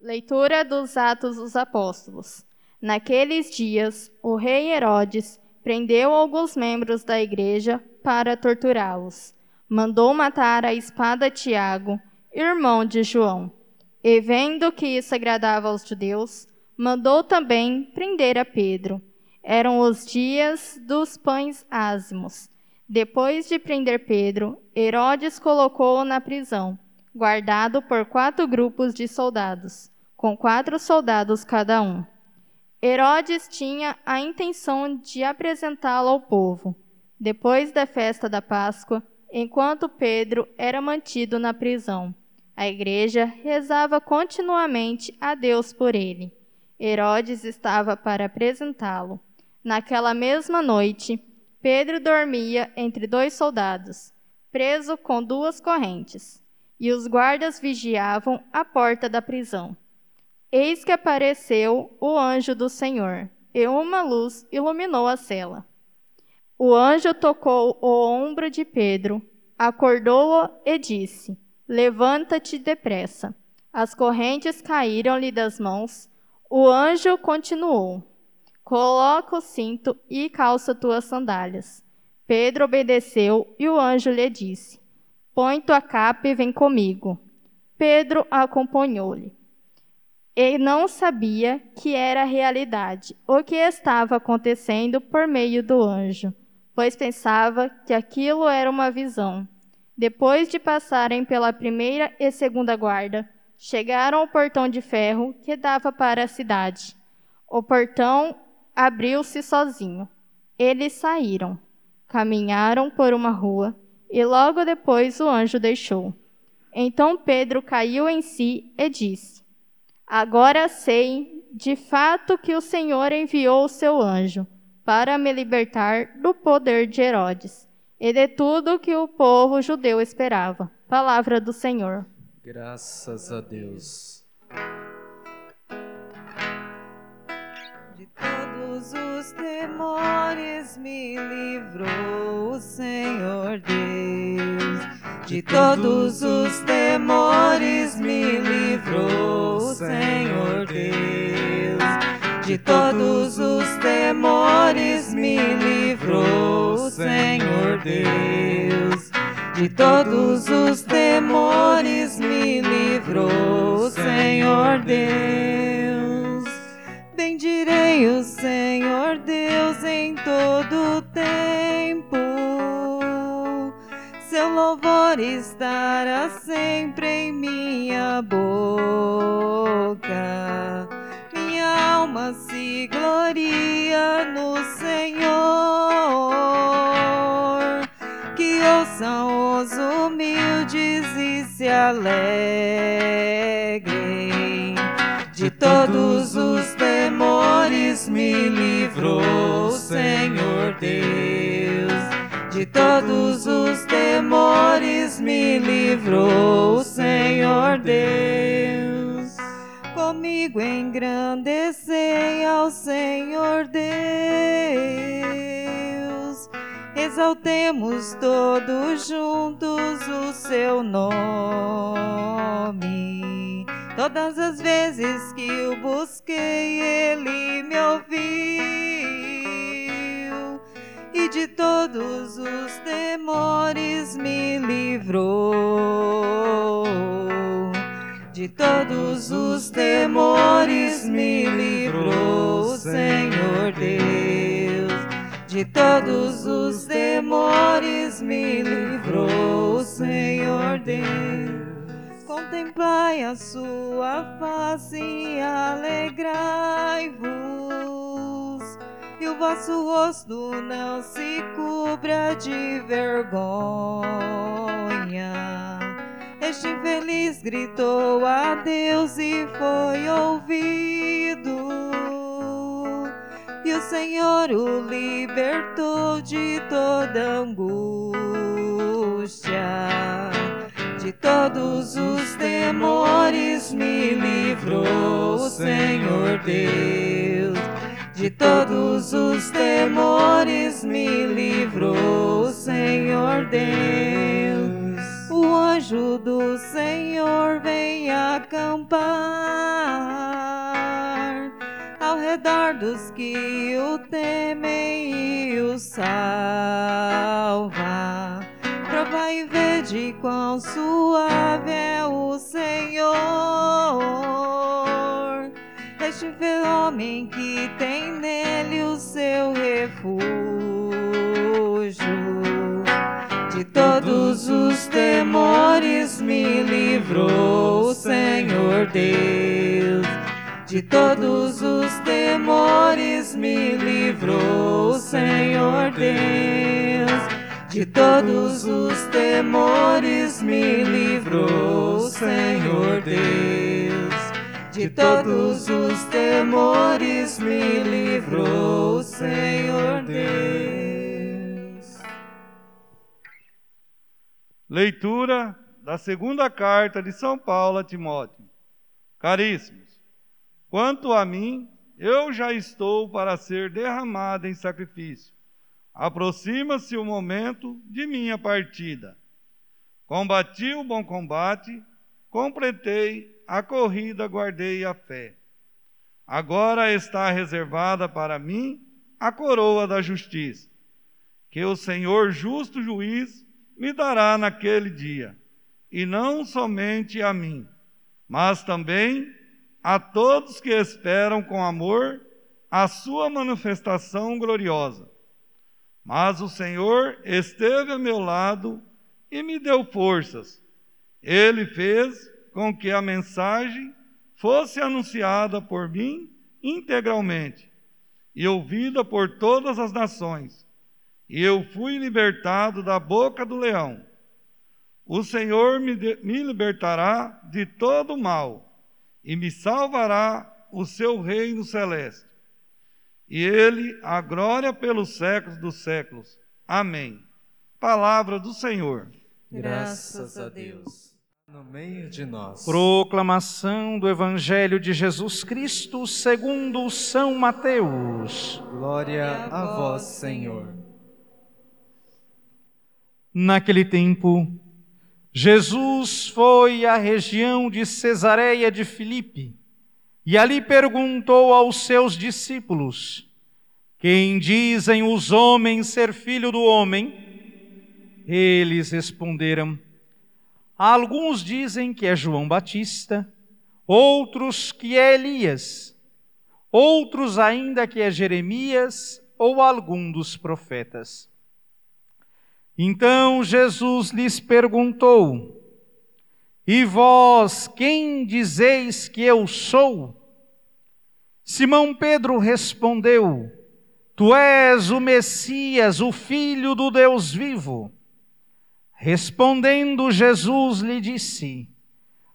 Leitura dos Atos dos Apóstolos. Naqueles dias, o rei Herodes prendeu alguns membros da igreja para torturá-los. Mandou matar a espada Tiago, irmão de João. E vendo que isso agradava aos judeus, mandou também prender a Pedro. Eram os dias dos pães ázimos. Depois de prender Pedro, Herodes colocou-o na prisão, guardado por quatro grupos de soldados, com quatro soldados cada um. Herodes tinha a intenção de apresentá-lo ao povo, depois da festa da Páscoa, enquanto Pedro era mantido na prisão. A igreja rezava continuamente a Deus por ele. Herodes estava para apresentá-lo. Naquela mesma noite, Pedro dormia entre dois soldados, preso com duas correntes, e os guardas vigiavam a porta da prisão. Eis que apareceu o anjo do Senhor, e uma luz iluminou a cela. O anjo tocou o ombro de Pedro, acordou-o e disse: Levanta-te depressa. As correntes caíram-lhe das mãos. O anjo continuou: Coloca o cinto e calça tuas sandálias. Pedro obedeceu e o anjo lhe disse: Põe tua capa e vem comigo. Pedro acompanhou-lhe. Ele não sabia que era realidade o que estava acontecendo por meio do anjo, pois pensava que aquilo era uma visão. Depois de passarem pela primeira e segunda guarda, chegaram ao portão de ferro que dava para a cidade. O portão abriu-se sozinho. Eles saíram, caminharam por uma rua e logo depois o anjo deixou. Então Pedro caiu em si e disse: Agora sei de fato que o Senhor enviou o seu anjo para me libertar do poder de Herodes e de tudo que o povo judeu esperava. Palavra do Senhor. Graças a Deus. Os temores me livrou o Senhor Deus. De todos os temores me livrou o Senhor Deus. De todos os temores me livrou o Senhor Deus. De todos os temores me livrou o Senhor Deus bendirei o Senhor Deus em todo tempo. Seu louvor estará sempre em minha boca. Minha alma se gloria no Senhor. Que ouçam os humildes e se alegrem de todos os temores me livrou, Senhor Deus. De todos os temores me livrou, Senhor Deus. Comigo engrandecei ao Senhor Deus. Exaltemos todos juntos o seu nome Todas as vezes que o busquei, ele me ouviu. E de todos os temores me livrou. De todos os temores me livrou, Senhor Deus. De todos os temores me livrou, Senhor Deus. Contemplai a sua face e alegrai-vos, e o vosso rosto não se cubra de vergonha. Este infeliz gritou a Deus e foi ouvido, e o Senhor o libertou de toda angústia de todos os temores me livrou, Senhor Deus. De todos os temores me livrou, Senhor Deus. O anjo do Senhor vem acampar redor dos que o temem e o salva. Quão suave é o Senhor. Este homem que tem nele o seu refúgio. De todos os temores me livrou o Senhor Deus. De todos os temores me livrou o Senhor Deus. De todos os temores me livrou Senhor Deus. De todos os temores me livrou Senhor Deus. Leitura da segunda carta de São Paulo a Timóteo. Caríssimos, quanto a mim, eu já estou para ser derramado em sacrifício. Aproxima-se o momento de minha partida. Combati o bom combate, completei a corrida, guardei a fé. Agora está reservada para mim a coroa da justiça, que o Senhor justo juiz me dará naquele dia, e não somente a mim, mas também a todos que esperam com amor a sua manifestação gloriosa. Mas o Senhor esteve a meu lado e me deu forças. Ele fez com que a mensagem fosse anunciada por mim integralmente e ouvida por todas as nações. E eu fui libertado da boca do leão. O Senhor me, de, me libertará de todo o mal e me salvará o seu reino celeste. E ele a glória pelos séculos dos séculos. Amém. Palavra do Senhor. Graças a Deus. No meio de nós. Proclamação do Evangelho de Jesus Cristo segundo São Mateus. Glória a vós, Senhor. Naquele tempo, Jesus foi à região de Cesareia de Filipe e ali perguntou aos seus discípulos: Quem dizem os homens ser filho do homem? Eles responderam: Alguns dizem que é João Batista, outros que é Elias, outros ainda que é Jeremias ou algum dos profetas. Então Jesus lhes perguntou: E vós quem dizeis que eu sou? Simão Pedro respondeu: Tu és o Messias, o Filho do Deus vivo. Respondendo Jesus lhe disse: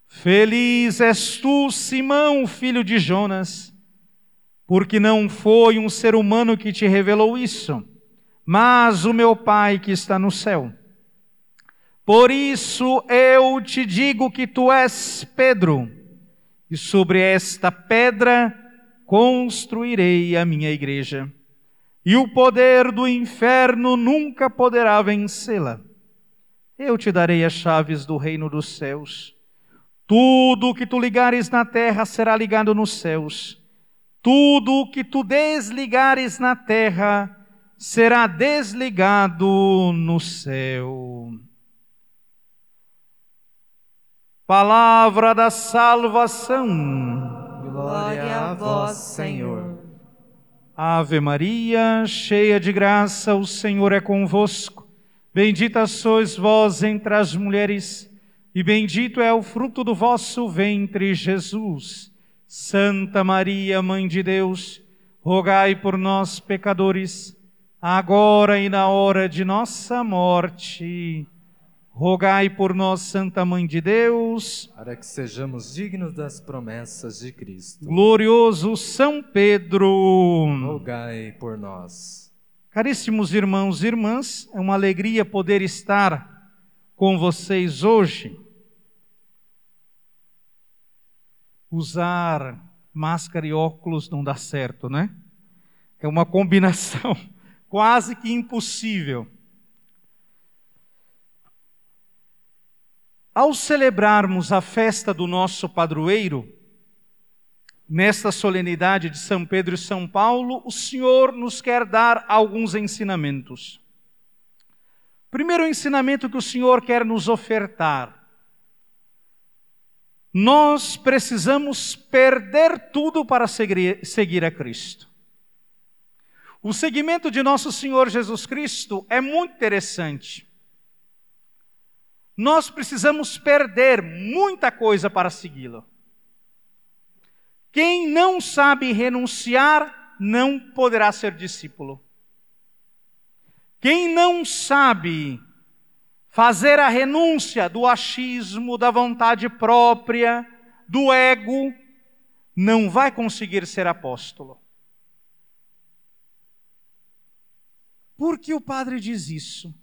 Feliz és tu, Simão, filho de Jonas, porque não foi um ser humano que te revelou isso mas o meu Pai que está no céu. Por isso eu te digo que tu és Pedro, e sobre esta pedra construirei a minha igreja, e o poder do inferno nunca poderá vencê-la. Eu te darei as chaves do reino dos céus. Tudo o que tu ligares na terra será ligado nos céus. Tudo o que tu desligares na terra será desligado no céu. Palavra da salvação. Glória a vós, Senhor. Ave Maria, cheia de graça, o Senhor é convosco. Bendita sois vós entre as mulheres, e bendito é o fruto do vosso ventre, Jesus. Santa Maria, Mãe de Deus, rogai por nós, pecadores, agora e na hora de nossa morte. Rogai por nós, Santa Mãe de Deus, para que sejamos dignos das promessas de Cristo. glorioso São Pedro. Rogai por nós. Caríssimos irmãos e irmãs, é uma alegria poder estar com vocês hoje. Usar máscara e óculos não dá certo, né? É uma combinação quase que impossível. Ao celebrarmos a festa do nosso padroeiro, nesta solenidade de São Pedro e São Paulo, o Senhor nos quer dar alguns ensinamentos. Primeiro ensinamento que o Senhor quer nos ofertar. Nós precisamos perder tudo para seguir a Cristo. O seguimento de nosso Senhor Jesus Cristo é muito interessante. Nós precisamos perder muita coisa para segui-lo. Quem não sabe renunciar não poderá ser discípulo. Quem não sabe fazer a renúncia do achismo, da vontade própria, do ego, não vai conseguir ser apóstolo. Por que o padre diz isso?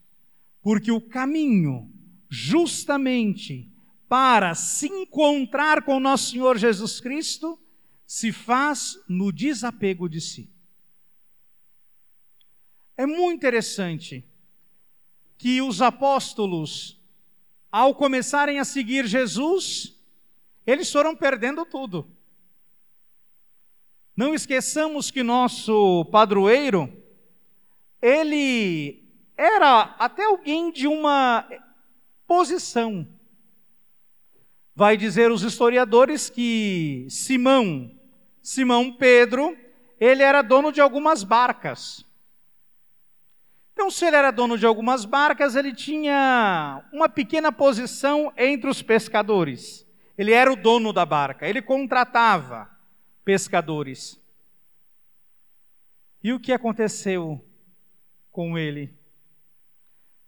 Porque o caminho, justamente para se encontrar com nosso Senhor Jesus Cristo, se faz no desapego de si. É muito interessante que os apóstolos, ao começarem a seguir Jesus, eles foram perdendo tudo. Não esqueçamos que nosso padroeiro, ele era até alguém de uma posição. Vai dizer os historiadores que Simão Simão Pedro, ele era dono de algumas barcas. Então, se ele era dono de algumas barcas, ele tinha uma pequena posição entre os pescadores. Ele era o dono da barca, ele contratava pescadores. E o que aconteceu com ele?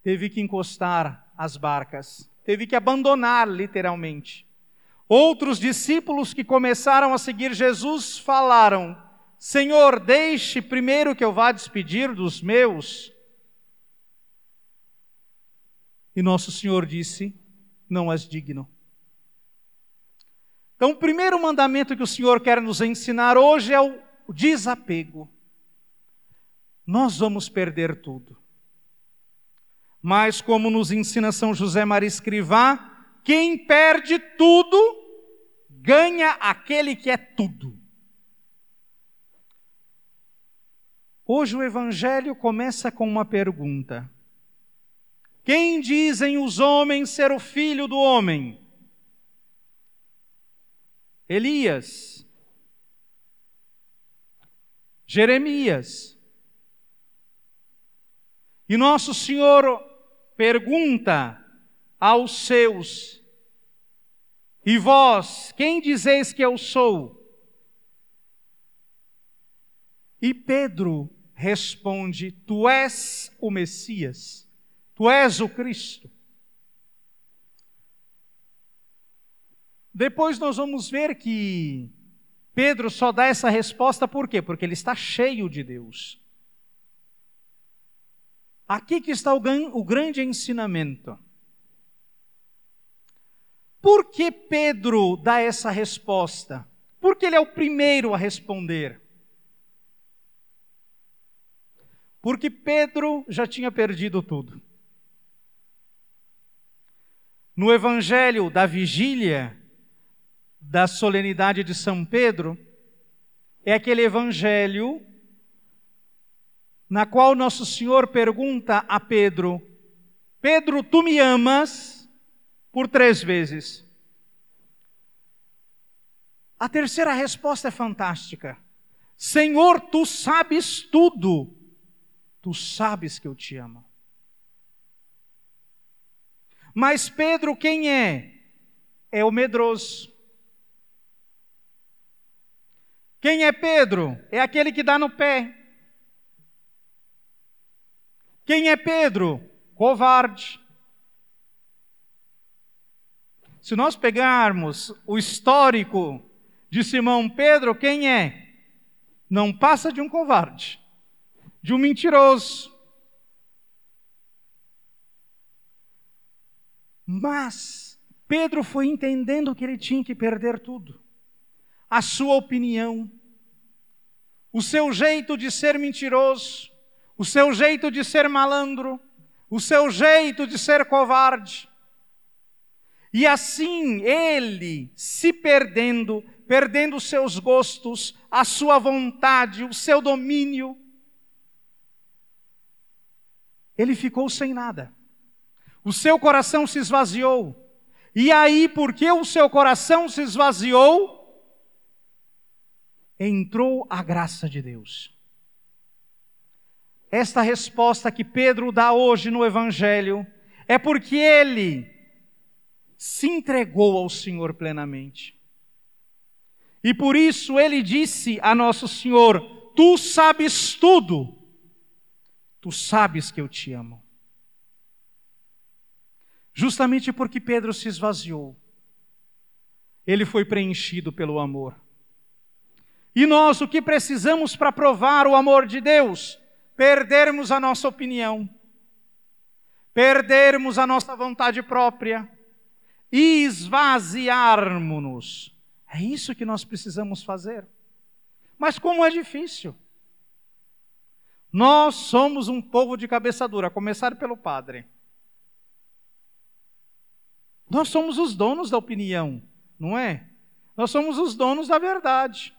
Teve que encostar as barcas, teve que abandonar literalmente. Outros discípulos que começaram a seguir Jesus falaram: Senhor, deixe primeiro que eu vá despedir dos meus. E nosso Senhor disse: Não és digno. Então, o primeiro mandamento que o Senhor quer nos ensinar hoje é o desapego. Nós vamos perder tudo. Mas, como nos ensina São José Maria Escrivá, quem perde tudo ganha aquele que é tudo. Hoje o Evangelho começa com uma pergunta: Quem dizem os homens ser o filho do homem? Elias, Jeremias. E nosso Senhor pergunta aos seus e vós, quem dizeis que eu sou? E Pedro responde: Tu és o Messias, tu és o Cristo. Depois nós vamos ver que Pedro só dá essa resposta por quê? Porque ele está cheio de Deus. Aqui que está o, o grande ensinamento. Por que Pedro dá essa resposta? Porque ele é o primeiro a responder. Porque Pedro já tinha perdido tudo. No evangelho da vigília, da solenidade de São Pedro, é aquele evangelho na qual Nosso Senhor pergunta a Pedro: Pedro, tu me amas? por três vezes. A terceira resposta é fantástica. Senhor, tu sabes tudo. Tu sabes que eu te amo. Mas Pedro, quem é? É o medroso. Quem é Pedro? É aquele que dá no pé. Quem é Pedro? Covarde. Se nós pegarmos o histórico de Simão Pedro, quem é? Não passa de um covarde, de um mentiroso. Mas Pedro foi entendendo que ele tinha que perder tudo. A sua opinião, o seu jeito de ser mentiroso, o seu jeito de ser malandro, o seu jeito de ser covarde. E assim ele, se perdendo, perdendo os seus gostos, a sua vontade, o seu domínio. Ele ficou sem nada. O seu coração se esvaziou. E aí, porque o seu coração se esvaziou, entrou a graça de Deus. Esta resposta que Pedro dá hoje no Evangelho é porque ele se entregou ao Senhor plenamente. E por isso ele disse a nosso Senhor: Tu sabes tudo, tu sabes que eu te amo. Justamente porque Pedro se esvaziou, ele foi preenchido pelo amor. E nós, o que precisamos para provar o amor de Deus? Perdermos a nossa opinião, perdermos a nossa vontade própria e esvaziarmos-nos. É isso que nós precisamos fazer. Mas como é difícil. Nós somos um povo de cabeça dura, a começar pelo padre. Nós somos os donos da opinião, não é? Nós somos os donos da verdade.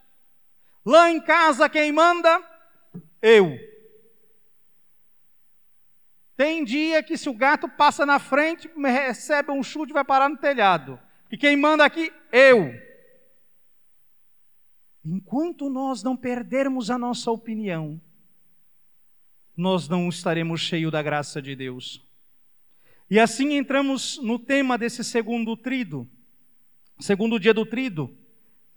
Lá em casa quem manda? Eu. Tem dia que se o gato passa na frente, recebe um chute e vai parar no telhado. E quem manda aqui? Eu. Enquanto nós não perdermos a nossa opinião, nós não estaremos cheios da graça de Deus. E assim entramos no tema desse segundo trido, segundo dia do trido,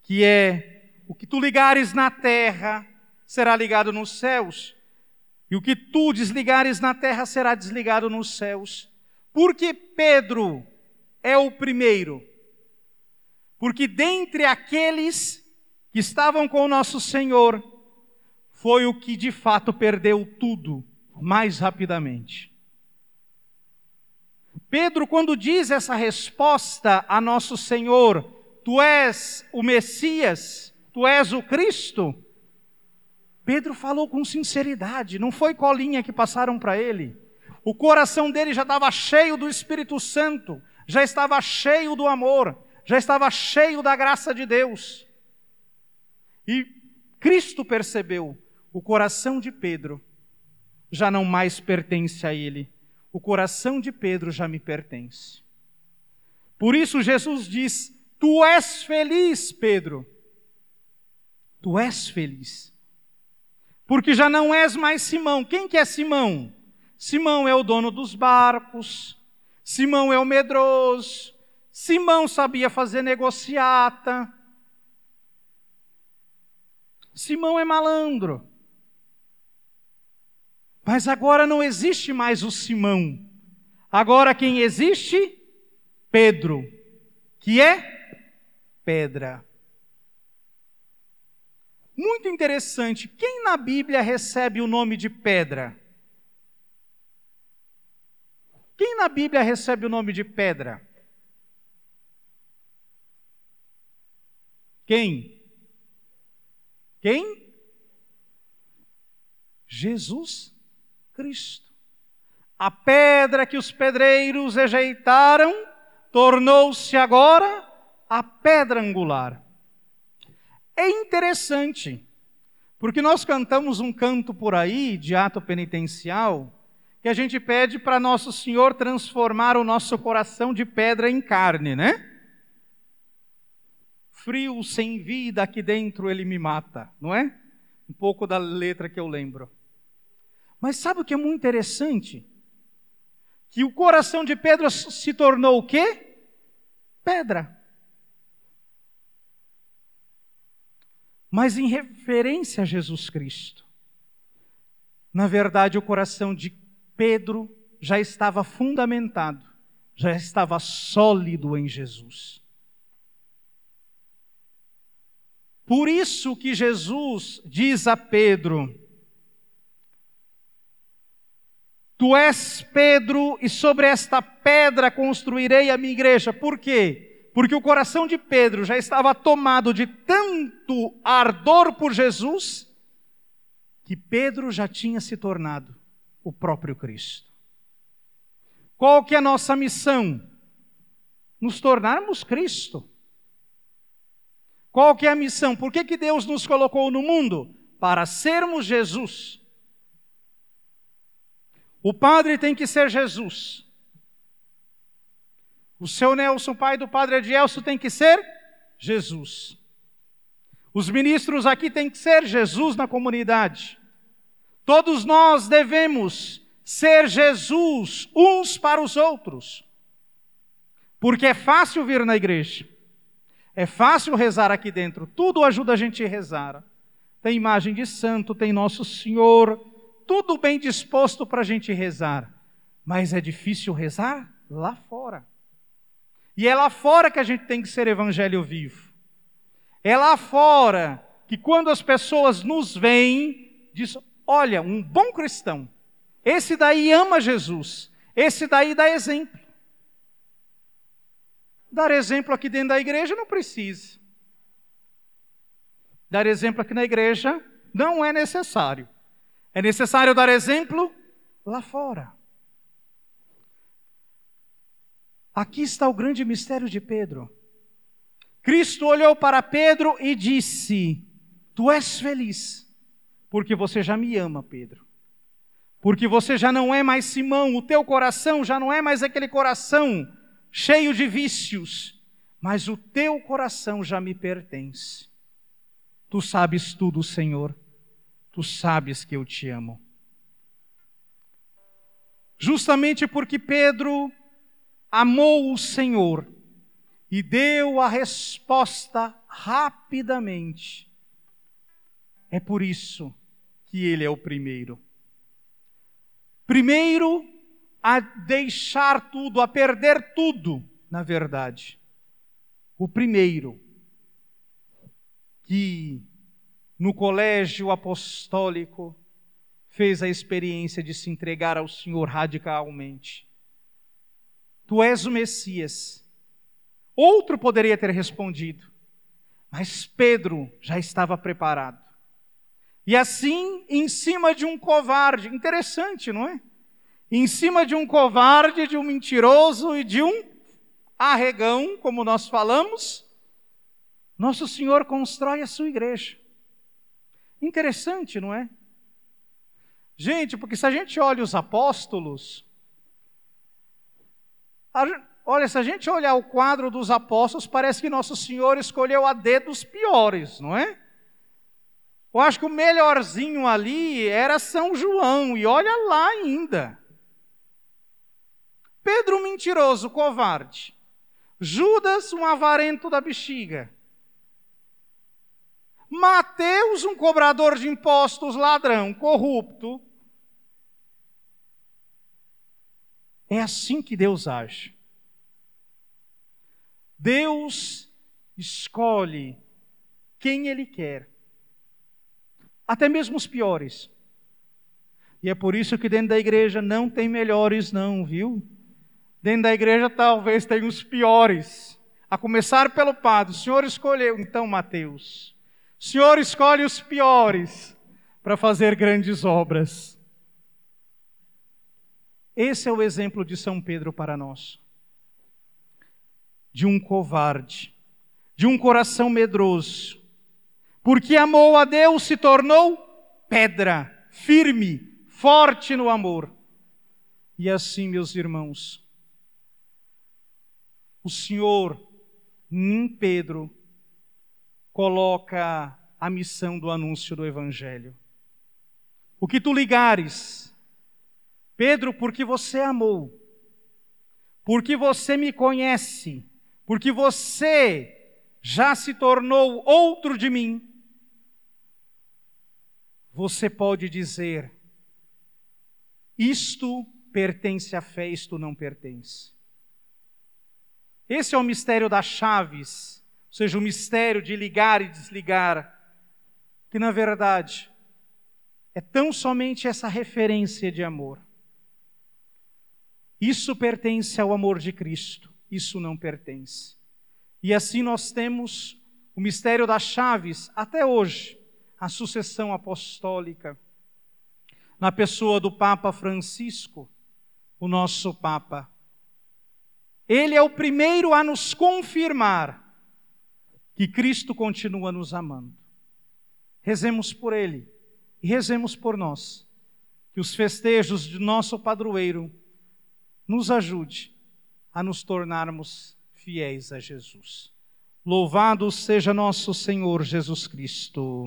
que é o que tu ligares na terra será ligado nos céus, e o que tu desligares na terra será desligado nos céus. Porque Pedro é o primeiro. Porque dentre aqueles que estavam com o nosso Senhor, foi o que de fato perdeu tudo mais rapidamente. Pedro, quando diz essa resposta a nosso Senhor, tu és o Messias, Tu és o Cristo? Pedro falou com sinceridade, não foi colinha que passaram para ele. O coração dele já estava cheio do Espírito Santo, já estava cheio do amor, já estava cheio da graça de Deus. E Cristo percebeu, o coração de Pedro já não mais pertence a ele, o coração de Pedro já me pertence. Por isso Jesus diz: Tu és feliz, Pedro tu és feliz. Porque já não és mais Simão. Quem que é Simão? Simão é o dono dos barcos, Simão é o medroso, Simão sabia fazer negociata. Simão é malandro. Mas agora não existe mais o Simão. Agora quem existe? Pedro, que é pedra. Muito interessante. Quem na Bíblia recebe o nome de pedra? Quem na Bíblia recebe o nome de pedra? Quem? Quem? Jesus Cristo. A pedra que os pedreiros rejeitaram tornou-se agora a pedra angular. É interessante, porque nós cantamos um canto por aí de ato penitencial, que a gente pede para Nosso Senhor transformar o nosso coração de pedra em carne, né? Frio, sem vida, aqui dentro ele me mata, não é? Um pouco da letra que eu lembro. Mas sabe o que é muito interessante? Que o coração de Pedro se tornou o quê? Pedra. Mas em referência a Jesus Cristo. Na verdade, o coração de Pedro já estava fundamentado, já estava sólido em Jesus. Por isso que Jesus diz a Pedro: Tu és Pedro, e sobre esta pedra construirei a minha igreja. Por quê? Porque o coração de Pedro já estava tomado de tanto ardor por Jesus, que Pedro já tinha se tornado o próprio Cristo. Qual que é a nossa missão? Nos tornarmos Cristo. Qual que é a missão? Por que, que Deus nos colocou no mundo? Para sermos Jesus. O padre tem que ser Jesus. O seu Nelson, pai do padre Edielso, tem que ser Jesus. Os ministros aqui têm que ser Jesus na comunidade. Todos nós devemos ser Jesus uns para os outros. Porque é fácil vir na igreja. É fácil rezar aqui dentro. Tudo ajuda a gente a rezar. Tem imagem de santo, tem Nosso Senhor, tudo bem disposto para a gente rezar. Mas é difícil rezar lá fora. E é lá fora que a gente tem que ser evangelho vivo. É lá fora que quando as pessoas nos veem, diz: olha, um bom cristão, esse daí ama Jesus, esse daí dá exemplo. Dar exemplo aqui dentro da igreja não precisa. Dar exemplo aqui na igreja não é necessário. É necessário dar exemplo lá fora. Aqui está o grande mistério de Pedro. Cristo olhou para Pedro e disse: Tu és feliz, porque você já me ama, Pedro. Porque você já não é mais Simão, o teu coração já não é mais aquele coração cheio de vícios, mas o teu coração já me pertence. Tu sabes tudo, Senhor. Tu sabes que eu te amo. Justamente porque Pedro amou o Senhor e deu a resposta rapidamente. É por isso que ele é o primeiro. Primeiro, a deixar tudo, a perder tudo, na verdade. O primeiro, que no colégio apostólico fez a experiência de se entregar ao Senhor radicalmente. Tu és o Messias. Outro poderia ter respondido, mas Pedro já estava preparado. E assim, em cima de um covarde, interessante, não é? Em cima de um covarde, de um mentiroso e de um arregão, como nós falamos, nosso Senhor constrói a sua igreja. Interessante, não é? Gente, porque se a gente olha os apóstolos, olha, se a gente olhar o quadro dos apóstolos, parece que Nosso Senhor escolheu a dedo os piores, não é? Eu acho que o melhorzinho ali era São João, e olha lá ainda. Pedro, mentiroso, covarde. Judas, um avarento da bexiga. Mateus, um cobrador de impostos, ladrão, corrupto. É assim que Deus age. Deus escolhe quem Ele quer, até mesmo os piores. E é por isso que dentro da igreja não tem melhores, não, viu? Dentro da igreja talvez tenha os piores. A começar pelo padre. O Senhor escolheu, então, Mateus. O Senhor escolhe os piores para fazer grandes obras. Esse é o exemplo de São Pedro para nós de um covarde, de um coração medroso. Porque amou a Deus, se tornou pedra, firme, forte no amor. E assim, meus irmãos, o Senhor, em Pedro, coloca a missão do anúncio do Evangelho. O que tu ligares, Pedro, porque você amou, porque você me conhece, porque você já se tornou outro de mim, você pode dizer: isto pertence à fé, isto não pertence. Esse é o mistério das chaves, ou seja, o mistério de ligar e desligar, que na verdade é tão somente essa referência de amor. Isso pertence ao amor de Cristo isso não pertence. E assim nós temos o mistério das chaves até hoje, a sucessão apostólica, na pessoa do Papa Francisco, o nosso Papa. Ele é o primeiro a nos confirmar que Cristo continua nos amando. Rezemos por Ele e rezemos por nós, que os festejos de nosso padroeiro nos ajude a nos tornarmos fiéis a Jesus. Louvado seja nosso Senhor Jesus Cristo.